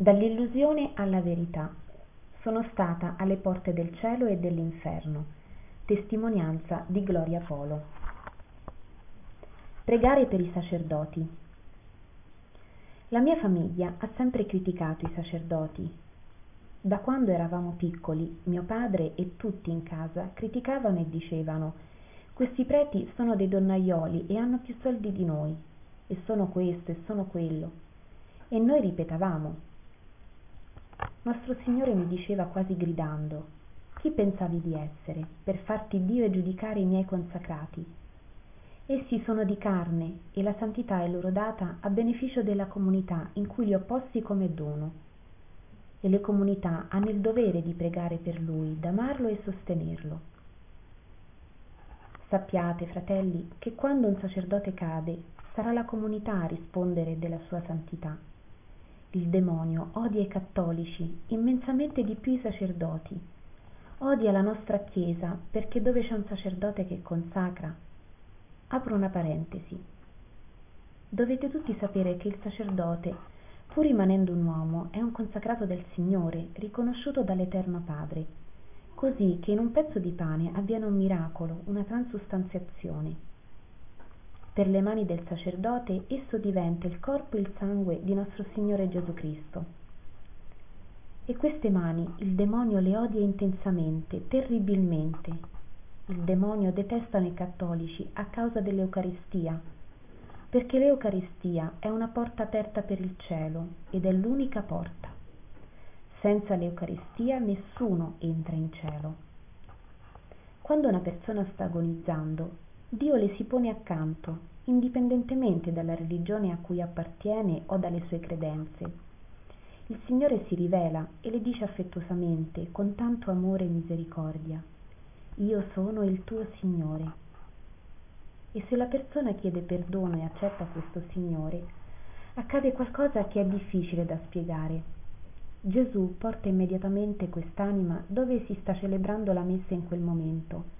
Dall'illusione alla verità. Sono stata alle porte del cielo e dell'inferno. Testimonianza di Gloria Polo. Pregare per i sacerdoti. La mia famiglia ha sempre criticato i sacerdoti. Da quando eravamo piccoli, mio padre e tutti in casa criticavano e dicevano questi preti sono dei donnaioli e hanno più soldi di noi, e sono questo e sono quello. E noi ripetavamo nostro Signore mi diceva quasi gridando, chi pensavi di essere per farti Dio e giudicare i miei consacrati? Essi sono di carne e la santità è loro data a beneficio della comunità in cui li ho posti come dono. E le comunità hanno il dovere di pregare per lui, d'amarlo e sostenerlo. Sappiate, fratelli, che quando un sacerdote cade, sarà la comunità a rispondere della sua santità il demonio odia i cattolici immensamente di più i sacerdoti. Odia la nostra chiesa perché dove c'è un sacerdote che consacra? Apro una parentesi. Dovete tutti sapere che il sacerdote pur rimanendo un uomo è un consacrato del signore riconosciuto dall'eterno padre così che in un pezzo di pane avviene un miracolo una transustanziazione per le mani del sacerdote esso diventa il corpo e il sangue di nostro Signore Gesù Cristo. E queste mani il demonio le odia intensamente, terribilmente. Il demonio detestano i cattolici a causa dell'Eucaristia, perché l'Eucaristia è una porta aperta per il cielo ed è l'unica porta. Senza l'Eucaristia nessuno entra in cielo. Quando una persona sta agonizzando, Dio le si pone accanto, indipendentemente dalla religione a cui appartiene o dalle sue credenze. Il Signore si rivela e le dice affettuosamente, con tanto amore e misericordia, Io sono il tuo Signore. E se la persona chiede perdono e accetta questo Signore, accade qualcosa che è difficile da spiegare. Gesù porta immediatamente quest'anima dove si sta celebrando la messa in quel momento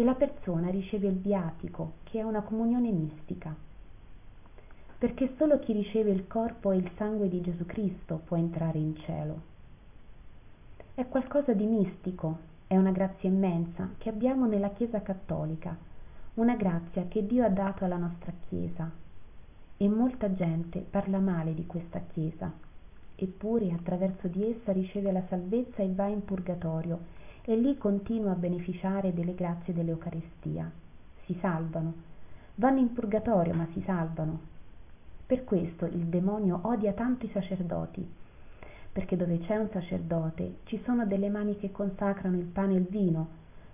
e la persona riceve il viatico, che è una comunione mistica. Perché solo chi riceve il corpo e il sangue di Gesù Cristo può entrare in cielo. È qualcosa di mistico, è una grazia immensa che abbiamo nella Chiesa cattolica, una grazia che Dio ha dato alla nostra Chiesa. E molta gente parla male di questa Chiesa, eppure attraverso di essa riceve la salvezza e va in purgatorio e lì continua a beneficiare delle grazie dell'Eucaristia. Si salvano. Vanno in purgatorio ma si salvano. Per questo il demonio odia tanto i sacerdoti, perché dove c'è un sacerdote ci sono delle mani che consacrano il pane e il vino,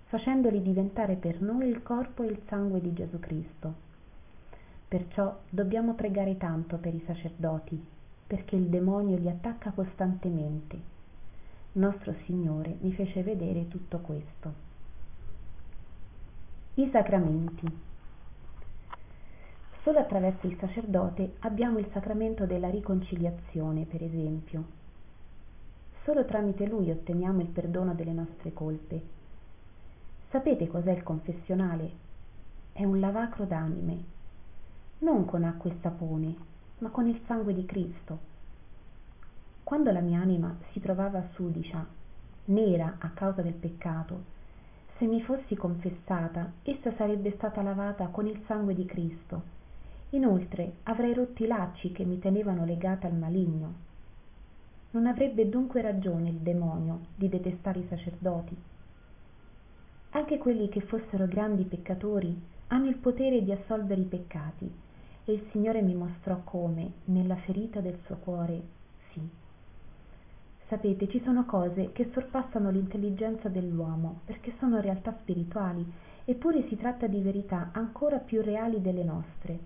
facendoli diventare per noi il corpo e il sangue di Gesù Cristo. Perciò dobbiamo pregare tanto per i sacerdoti, perché il demonio li attacca costantemente nostro Signore mi fece vedere tutto questo. I sacramenti. Solo attraverso il sacerdote abbiamo il sacramento della riconciliazione, per esempio. Solo tramite lui otteniamo il perdono delle nostre colpe. Sapete cos'è il confessionale? È un lavacro d'anime, non con acqua e sapone, ma con il sangue di Cristo quando la mia anima si trovava sudicia, nera a causa del peccato, se mi fossi confessata, essa sarebbe stata lavata con il sangue di Cristo. Inoltre avrei rotto i lacci che mi tenevano legata al maligno. Non avrebbe dunque ragione il demonio di detestare i sacerdoti. Anche quelli che fossero grandi peccatori hanno il potere di assolvere i peccati e il Signore mi mostrò come, nella ferita del suo cuore, sì, Sapete, ci sono cose che sorpassano l'intelligenza dell'uomo perché sono realtà spirituali, eppure si tratta di verità ancora più reali delle nostre.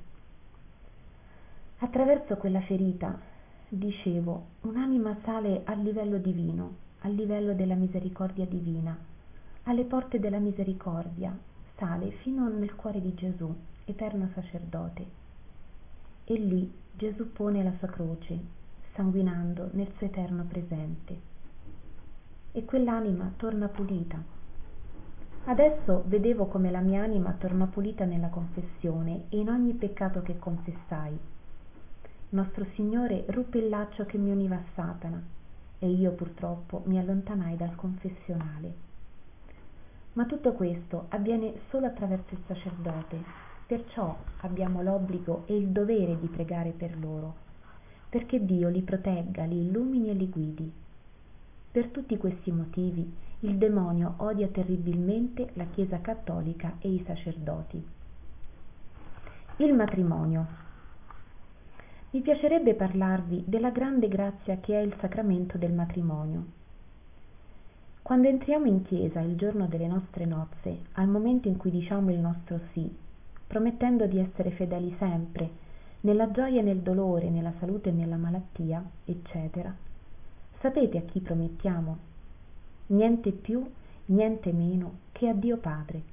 Attraverso quella ferita, dicevo, un'anima sale al livello divino, al livello della misericordia divina, alle porte della misericordia, sale fino nel cuore di Gesù, eterno sacerdote. E lì Gesù pone la sua croce sanguinando nel suo eterno presente. E quell'anima torna pulita. Adesso vedevo come la mia anima tornò pulita nella confessione e in ogni peccato che confessai. nostro Signore ruppe il laccio che mi univa a Satana e io purtroppo mi allontanai dal confessionale. Ma tutto questo avviene solo attraverso il sacerdote, perciò abbiamo l'obbligo e il dovere di pregare per loro, perché Dio li protegga, li illumini e li guidi. Per tutti questi motivi il demonio odia terribilmente la Chiesa cattolica e i sacerdoti. Il matrimonio. Mi piacerebbe parlarvi della grande grazia che è il sacramento del matrimonio. Quando entriamo in chiesa il giorno delle nostre nozze, al momento in cui diciamo il nostro sì, promettendo di essere fedeli sempre, nella gioia e nel dolore, nella salute e nella malattia, eccetera, Sapete a chi promettiamo? Niente più, niente meno che a Dio Padre.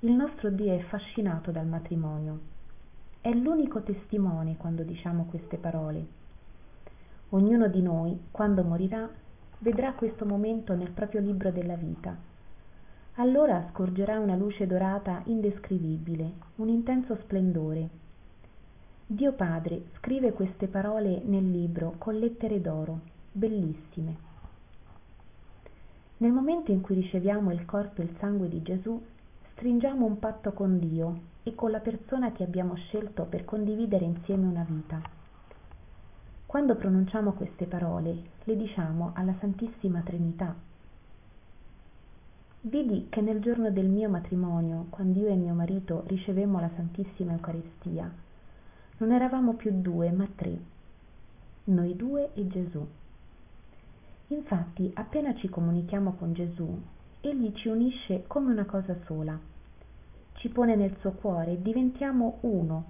Il nostro Dio è fascinato dal matrimonio. È l'unico testimone quando diciamo queste parole. Ognuno di noi, quando morirà, vedrà questo momento nel proprio libro della vita. Allora scorgerà una luce dorata indescrivibile, un intenso splendore Dio Padre scrive queste parole nel libro con lettere d'oro, bellissime. Nel momento in cui riceviamo il corpo e il sangue di Gesù, stringiamo un patto con Dio e con la persona che abbiamo scelto per condividere insieme una vita. Quando pronunciamo queste parole, le diciamo alla Santissima Trinità. Vidi che nel giorno del mio matrimonio, quando io e mio marito ricevemmo la Santissima Eucaristia, non eravamo più due, ma tre. Noi due e Gesù. Infatti, appena ci comunichiamo con Gesù, Egli ci unisce come una cosa sola. Ci pone nel suo cuore e diventiamo uno,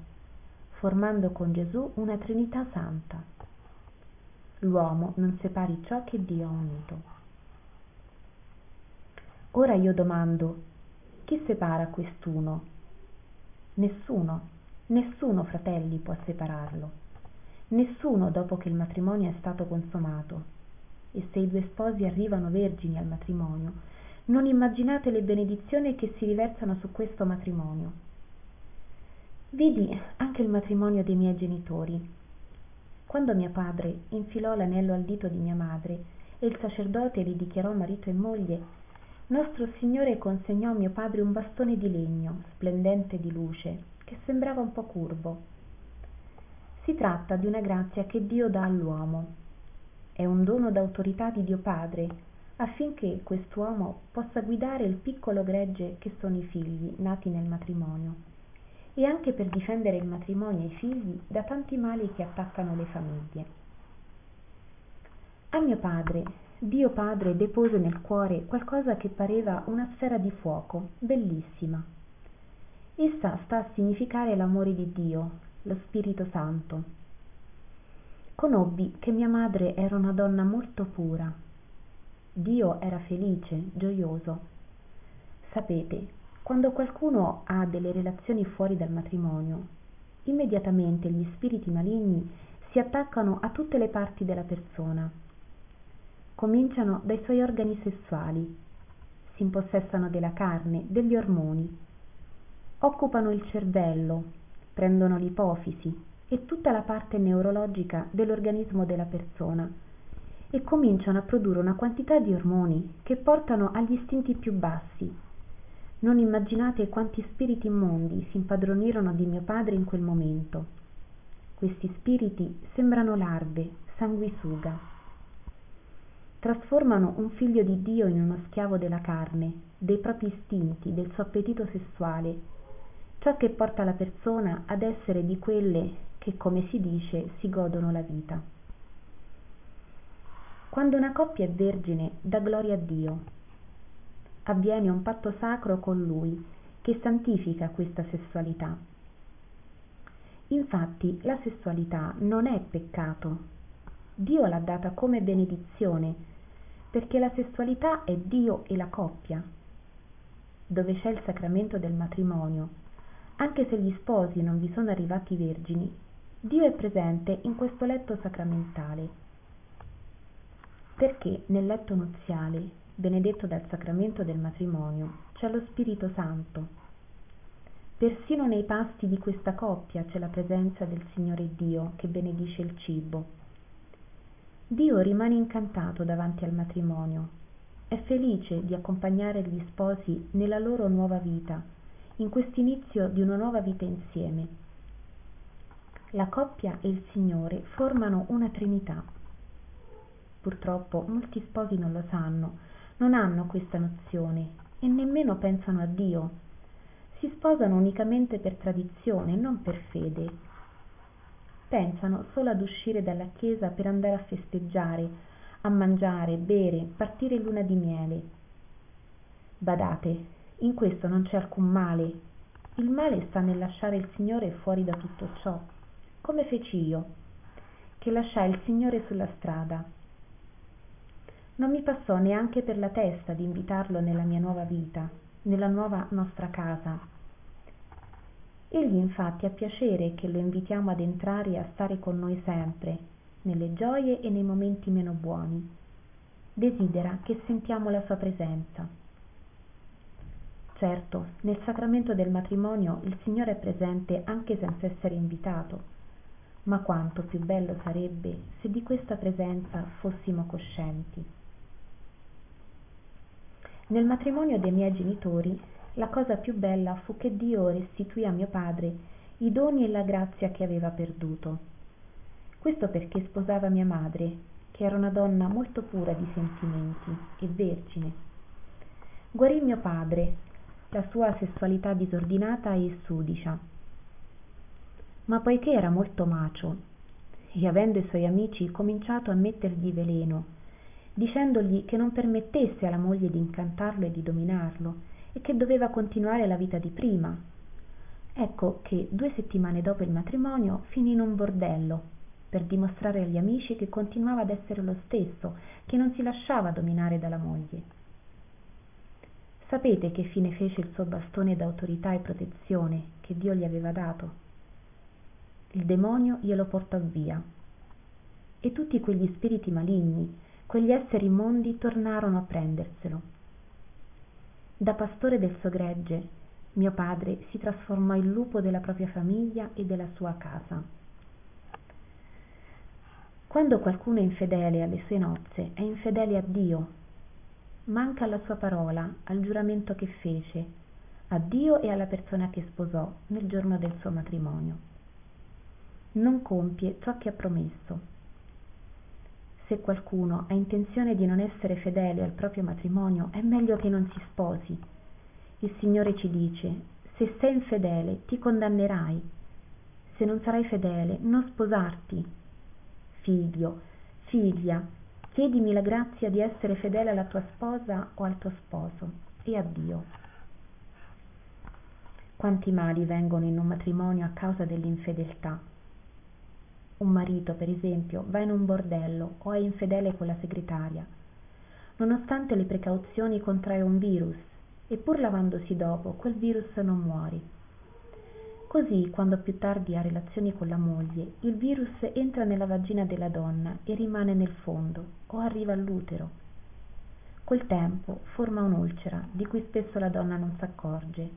formando con Gesù una Trinità Santa. L'uomo non separi ciò che Dio ha unito. Ora io domando, chi separa quest'uno? Nessuno Nessuno, fratelli, può separarlo. Nessuno dopo che il matrimonio è stato consumato. E se i due sposi arrivano vergini al matrimonio, non immaginate le benedizioni che si riversano su questo matrimonio. Vidi anche il matrimonio dei miei genitori. Quando mio padre infilò l'anello al dito di mia madre e il sacerdote li dichiarò marito e moglie, nostro Signore consegnò a mio padre un bastone di legno, splendente di luce, che sembrava un po' curvo. Si tratta di una grazia che Dio dà all'uomo. È un dono d'autorità di Dio Padre affinché quest'uomo possa guidare il piccolo gregge che sono i figli nati nel matrimonio e anche per difendere il matrimonio e i figli da tanti mali che attaccano le famiglie. A mio padre, Dio Padre depose nel cuore qualcosa che pareva una sfera di fuoco, bellissima essa sta a significare l'amore di Dio, lo Spirito Santo. Conobbi che mia madre era una donna molto pura. Dio era felice, gioioso. Sapete, quando qualcuno ha delle relazioni fuori dal matrimonio, immediatamente gli spiriti maligni si attaccano a tutte le parti della persona. Cominciano dai suoi organi sessuali, si impossessano della carne, degli ormoni, occupano il cervello, prendono l'ipofisi e tutta la parte neurologica dell'organismo della persona e cominciano a produrre una quantità di ormoni che portano agli istinti più bassi. Non immaginate quanti spiriti immondi si impadronirono di mio padre in quel momento. Questi spiriti sembrano larve, sanguisuga. Trasformano un figlio di Dio in uno schiavo della carne, dei propri istinti, del suo appetito sessuale ciò che porta la persona ad essere di quelle che, come si dice, si godono la vita. Quando una coppia è vergine, dà gloria a Dio. Avviene un patto sacro con Lui che santifica questa sessualità. Infatti la sessualità non è peccato. Dio l'ha data come benedizione, perché la sessualità è Dio e la coppia. Dove c'è il sacramento del matrimonio, anche se gli sposi non vi sono arrivati vergini, Dio è presente in questo letto sacramentale. Perché nel letto nuziale, benedetto dal sacramento del matrimonio, c'è lo Spirito Santo. persino nei pasti di questa coppia c'è la presenza del signore dio che benedice il cibo dio rimane incantato davanti al matrimonio è felice di accompagnare gli sposi nella loro nuova vita in quest'inizio di una nuova vita insieme. La coppia e il signore formano una trinità. Purtroppo molti sposi non lo sanno non hanno questa nozione e nemmeno pensano a dio. Si sposano unicamente per tradizione non per fede. Pensano solo ad uscire dalla chiesa per andare a festeggiare a mangiare bere partire luna di miele. Badate in questo non c'è alcun male. Il male sta nel lasciare il signore fuori da tutto ciò come feci io che lasciai il signore sulla strada. Non mi passò neanche per la testa di invitarlo nella mia nuova vita nella nuova nostra casa. Egli infatti ha piacere che lo invitiamo ad entrare e a stare con noi sempre nelle gioie e nei momenti meno buoni. Desidera che sentiamo la sua presenza certo nel sacramento del matrimonio il signore è presente anche senza essere invitato. Ma quanto più bello sarebbe se di questa presenza fossimo coscienti. Nel matrimonio dei miei genitori la cosa più bella fu che dio restituì a mio padre i doni e la grazia che aveva perduto. Questo perché sposava mia madre che era una donna molto pura di sentimenti e vergine. Guarì mio padre la sua sessualità disordinata e sudicia. Ma poiché era molto macio e avendo i suoi amici cominciato a mettergli veleno dicendogli che non permettesse alla moglie di incantarlo e di dominarlo e che doveva continuare la vita di prima ecco che due settimane dopo il matrimonio finì in un bordello per dimostrare agli amici che continuava ad essere lo stesso che non si lasciava dominare dalla moglie sapete che fine fece il suo bastone d'autorità e protezione che dio gli aveva dato? Il demonio glielo portò via. E tutti quegli spiriti maligni quegli esseri immondi tornarono a prenderselo. Da pastore del suo gregge mio padre si trasformò in lupo della propria famiglia e della sua casa. Quando qualcuno è infedele alle sue nozze è infedele a dio manca alla sua parola al giuramento che fece a dio e alla persona che sposò nel giorno del suo matrimonio. Non compie ciò che ha promesso. Se qualcuno ha intenzione di non essere fedele al proprio matrimonio è meglio che non si sposi. Il signore ci dice se sei infedele ti condannerai. Se non sarai fedele non sposarti. Figlio figlia chiedimi la grazia di essere fedele alla tua sposa o al tuo sposo e a dio. Quanti mali vengono in un matrimonio a causa dell'infedeltà? Un marito per esempio va in un bordello o è infedele con la segretaria. Nonostante le precauzioni contrae un virus e pur lavandosi dopo quel virus non muore così quando più tardi ha relazioni con la moglie il virus entra nella vagina della donna e rimane nel fondo o arriva all'utero. Col tempo forma un'ulcera di cui spesso la donna non s'accorge.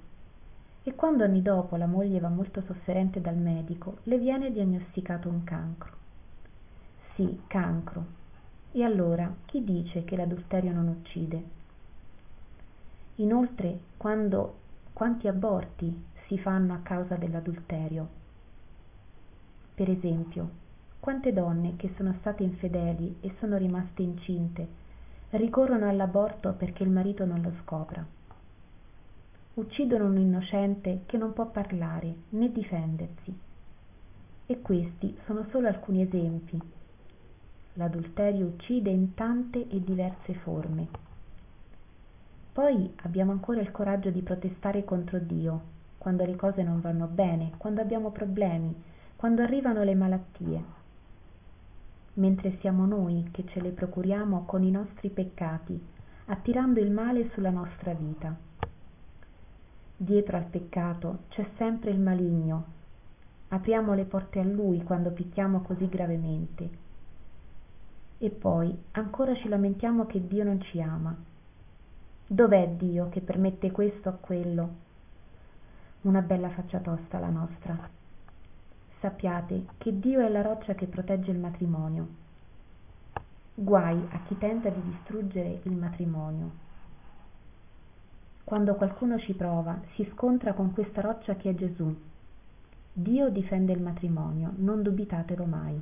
E quando anni dopo la moglie va molto sofferente dal medico le viene diagnosticato un cancro. Sì cancro. E allora chi dice che l'adulterio non uccide? Inoltre quando quanti aborti si fanno a causa dell'adulterio. Per esempio quante donne che sono state infedeli e sono rimaste incinte ricorrono all'aborto perché il marito non lo scopra. Uccidono un innocente che non può parlare né difendersi. E questi sono solo alcuni esempi. L'adulterio uccide in tante e diverse forme. Poi abbiamo ancora il coraggio di protestare contro dio quando le cose non vanno bene quando abbiamo problemi quando arrivano le malattie. Mentre siamo noi che ce le procuriamo con i nostri peccati attirando il male sulla nostra vita. Dietro al peccato c'è sempre il maligno. Apriamo le porte a lui quando pecchiamo così gravemente. E poi ancora ci lamentiamo che dio non ci ama. Dov'è dio che permette questo o quello una bella faccia tosta la nostra. Sappiate che dio è la roccia che protegge il matrimonio. Guai a chi tenta di distruggere il matrimonio. Quando qualcuno ci prova si scontra con questa roccia che è gesù. Dio difende il matrimonio non dubitatelo mai.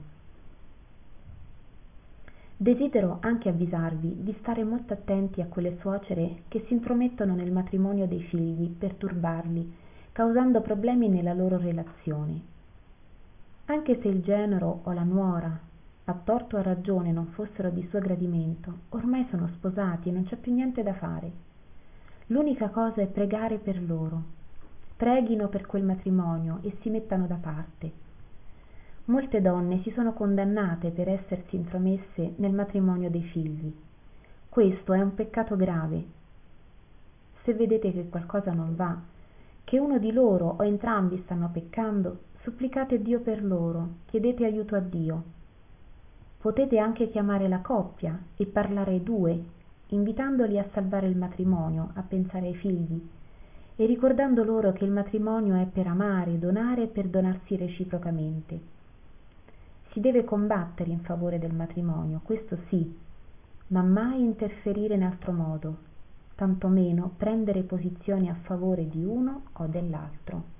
Desidero anche avvisarvi di stare molto attenti a quelle suocere che s'intromettono nel matrimonio dei figli per turbarli causando problemi nella loro relazione. Anche se il genero o la nuora a torto o a ragione non fossero di suo gradimento ormai sono sposati e non c'è più niente da fare. L'unica cosa è pregare per loro. Preghino per quel matrimonio e si mettano da parte. Molte donne si sono condannate per essersi intromesse nel matrimonio dei figli. Questo è un peccato grave. Se vedete che qualcosa non va che uno di loro o entrambi stanno peccando supplicate dio per loro chiedete aiuto a dio. Potete anche chiamare la coppia e parlare ai due invitandoli a salvare il matrimonio a pensare ai figli e ricordando loro che il matrimonio è per amare donare e perdonarsi reciprocamente. Si deve combattere in favore del matrimonio questo sì ma mai interferire in altro modo tanto meno prendere posizione a favore di uno o dell'altro